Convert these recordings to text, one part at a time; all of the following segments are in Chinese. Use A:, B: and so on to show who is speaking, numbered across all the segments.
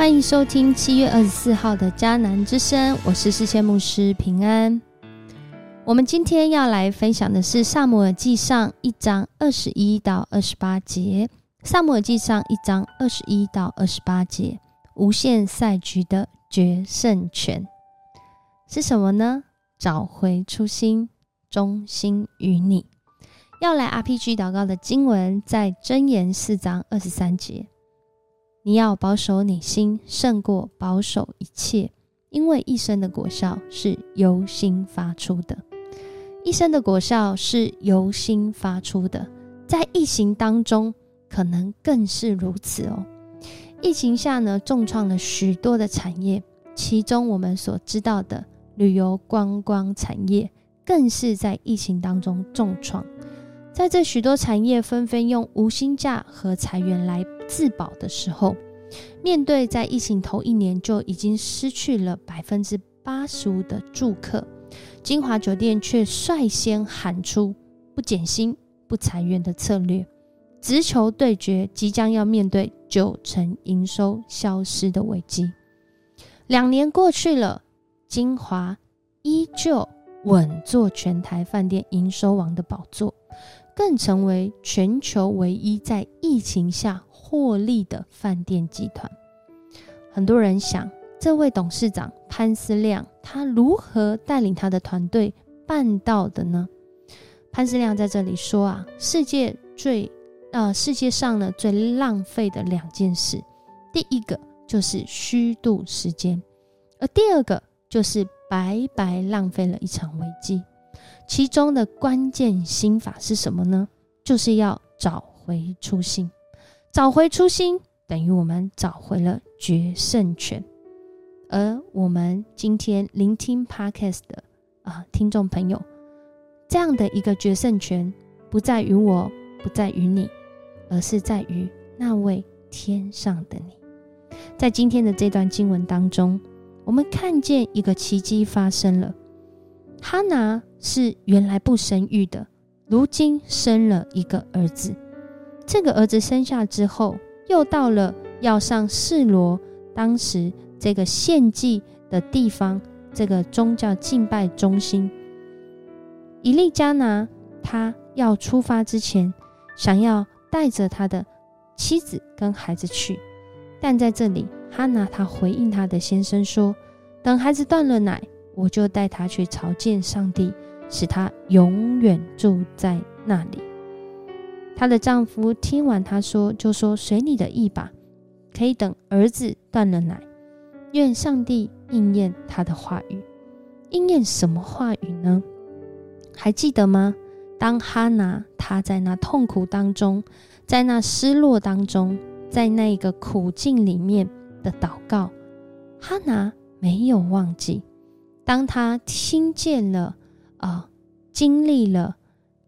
A: 欢迎收听七月二十四号的迦南之声，我是世界牧师平安。我们今天要来分享的是《萨姆尔记上》一章二十一到二十八节，《萨姆尔记上》一章二十一到二十八节，无限赛局的决胜权是什么呢？找回初心，忠心于你。要来 RPG 祷告的经文在箴言四章二十三节。你要保守你心，胜过保守一切，因为一生的果效是由心发出的。一生的果效是由心发出的，在疫情当中，可能更是如此哦。疫情下呢，重创了许多的产业，其中我们所知道的旅游观光产业，更是在疫情当中重创。在这许多产业纷纷用无薪假和裁员来自保的时候，面对在疫情头一年就已经失去了百分之八十五的住客，金华酒店却率先喊出不减薪、不裁员的策略，直球对决即将要面对九成营收消失的危机。两年过去了，金华依旧稳坐全台饭店营收王的宝座。更成为全球唯一在疫情下获利的饭店集团。很多人想，这位董事长潘思亮，他如何带领他的团队办到的呢？潘思亮在这里说啊，世界最呃世界上呢最浪费的两件事，第一个就是虚度时间，而第二个就是白白浪费了一场危机。其中的关键心法是什么呢？就是要找回初心。找回初心等于我们找回了决胜权。而我们今天聆听 Podcast 的啊听众朋友，这样的一个决胜权不在于我，不在于你，而是在于那位天上的你。在今天的这段经文当中，我们看见一个奇迹发生了。哈拿是原来不生育的，如今生了一个儿子。这个儿子生下之后，又到了要上示罗当时这个献祭的地方，这个宗教敬拜中心。以利加拿他要出发之前，想要带着他的妻子跟孩子去，但在这里，哈拿他回应他的先生说：“等孩子断了奶。”我就带他去朝见上帝，使他永远住在那里。她的丈夫听完她说，就说：“随你的意吧，可以等儿子断了奶。愿上帝应验他的话语。应验什么话语呢？还记得吗？当哈拿她在那痛苦当中，在那失落当中，在那个苦境里面的祷告，哈拿没有忘记。”当她听见了，啊，经历了，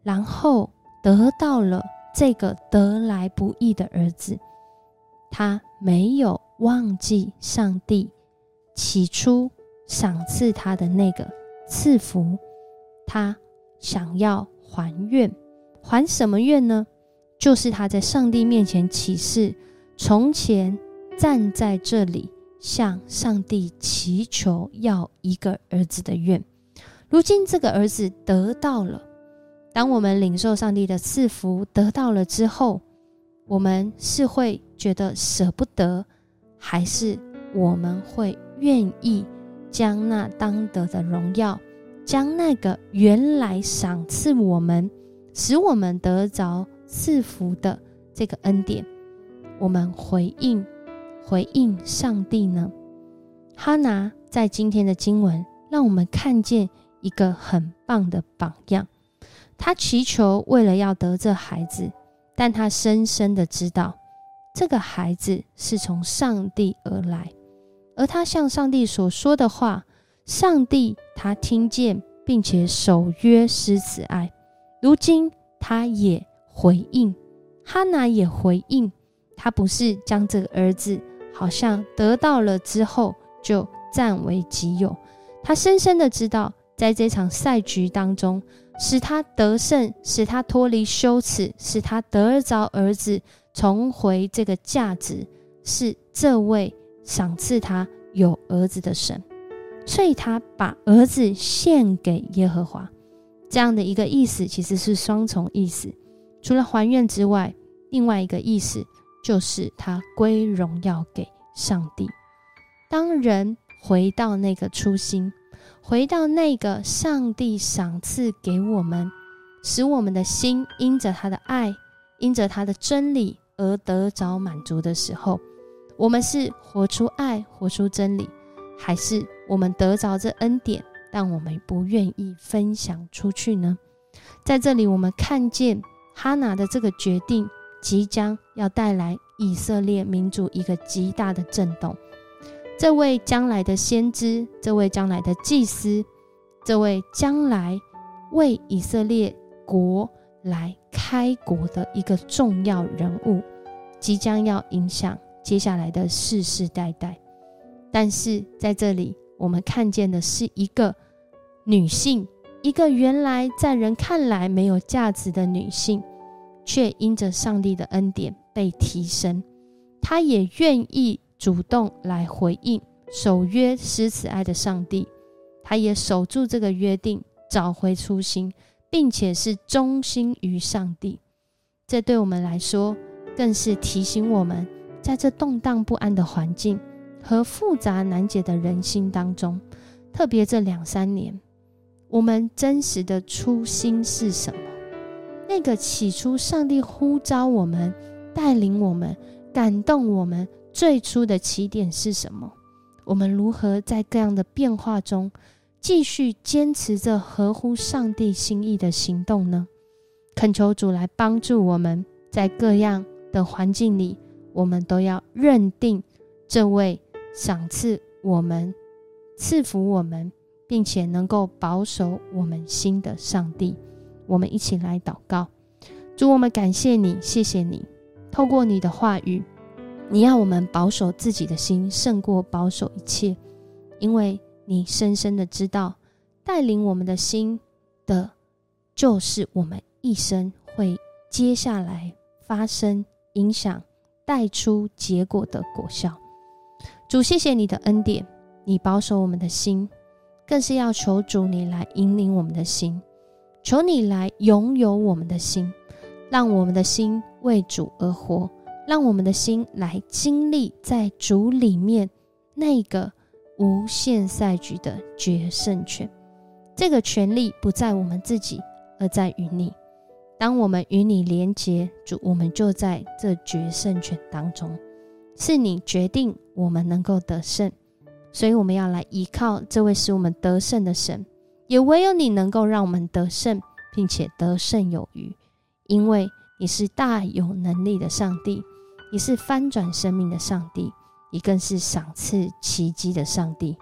A: 然后得到了这个得来不易的儿子，他没有忘记上帝起初赏赐他的那个赐福，他想要还愿，还什么愿呢？就是他在上帝面前起誓，从前站在这里。向上帝祈求要一个儿子的愿，如今这个儿子得到了。当我们领受上帝的赐福得到了之后，我们是会觉得舍不得，还是我们会愿意将那当得的荣耀，将那个原来赏赐我们、使我们得着赐福的这个恩典，我们回应？回应上帝呢？哈拿在今天的经文，让我们看见一个很棒的榜样。他祈求为了要得这孩子，但他深深的知道，这个孩子是从上帝而来，而他向上帝所说的话，上帝他听见，并且守约施慈爱。如今他也回应，哈拿也回应，他不是将这个儿子。好像得到了之后就占为己有。他深深的知道，在这场赛局当中，使他得胜，使他脱离羞耻，使他得着儿子重回这个价值，是这位赏赐他有儿子的神，所以他把儿子献给耶和华。这样的一个意思其实是双重意思，除了还愿之外，另外一个意思就是他归荣耀给上帝。当人回到那个初心，回到那个上帝赏赐给我们，使我们的心因着他的爱，因着他的真理而得着满足的时候，我们是活出爱，活出真理，还是我们得着这恩典？但我们不愿意分享出去呢。在这里，我们看见哈拿的这个决定，即将要带来以色列民族一个极大的震动。这位将来的先知，这位将来的祭司，这位将来为以色列国来开国的一个重要人物，即将要影响接下来的世世代代。但是在这里。我们看见的是一个女性，一个原来在人看来没有价值的女性，却因着上帝的恩典被提升。她也愿意主动来回应守约施慈爱的上帝，他也守住这个约定，找回初心，并且是忠心于上帝。这对我们来说，更是提醒我们，在这动荡不安的环境。和复杂难解的人心当中，特别这两三年，我们真实的初心是什么？那个起初上帝呼召我们、带领我们、感动我们最初的起点是什么？我们如何在各样的变化中，继续坚持着合乎上帝心意的行动呢？恳求主来帮助我们，在各样的环境里，我们都要认定这位。赏赐我们、赐福我们，并且能够保守我们心的上帝，我们一起来祷告。主，我们感谢你，谢谢你，透过你的话语，你要我们保守自己的心，胜过保守一切，因为你深深的知道，带领我们的心的，就是我们一生会接下来发生影响、带出结果的果效。主，谢谢你的恩典，你保守我们的心，更是要求主你来引领我们的心，求你来拥有我们的心，让我们的心为主而活，让我们的心来经历在主里面那个无限赛局的决胜权。这个权利不在我们自己，而在于你。当我们与你连结，主，我们就在这决胜权当中。是你决定我们能够得胜，所以我们要来依靠这位使我们得胜的神，也唯有你能够让我们得胜，并且得胜有余，因为你是大有能力的上帝，你是翻转生命的上帝，你更是赏赐奇迹的上帝。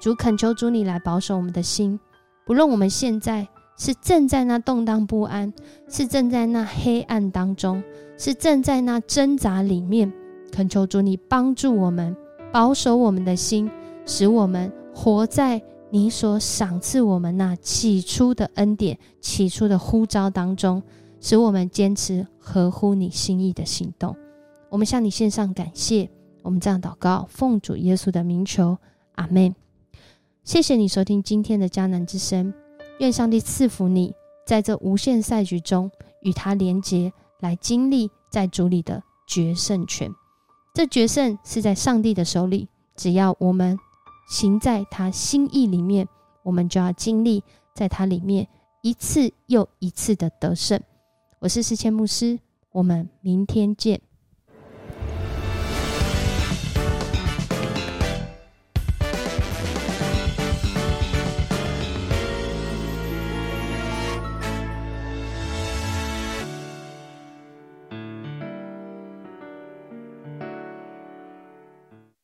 A: 主恳求主你来保守我们的心，不论我们现在是正在那动荡不安，是正在那黑暗当中，是正在那挣扎里面。恳求主，你帮助我们保守我们的心，使我们活在你所赏赐我们那起初的恩典、起初的呼召当中，使我们坚持合乎你心意的行动。我们向你献上感谢，我们这样祷告，奉主耶稣的名求，阿门。谢谢你收听今天的迦南之声，愿上帝赐福你，在这无限赛局中与他连结，来经历在主里的决胜权。这决胜是在上帝的手里，只要我们行在他心意里面，我们就要经历在他里面一次又一次的得胜。我是世谦牧师，我们明天见。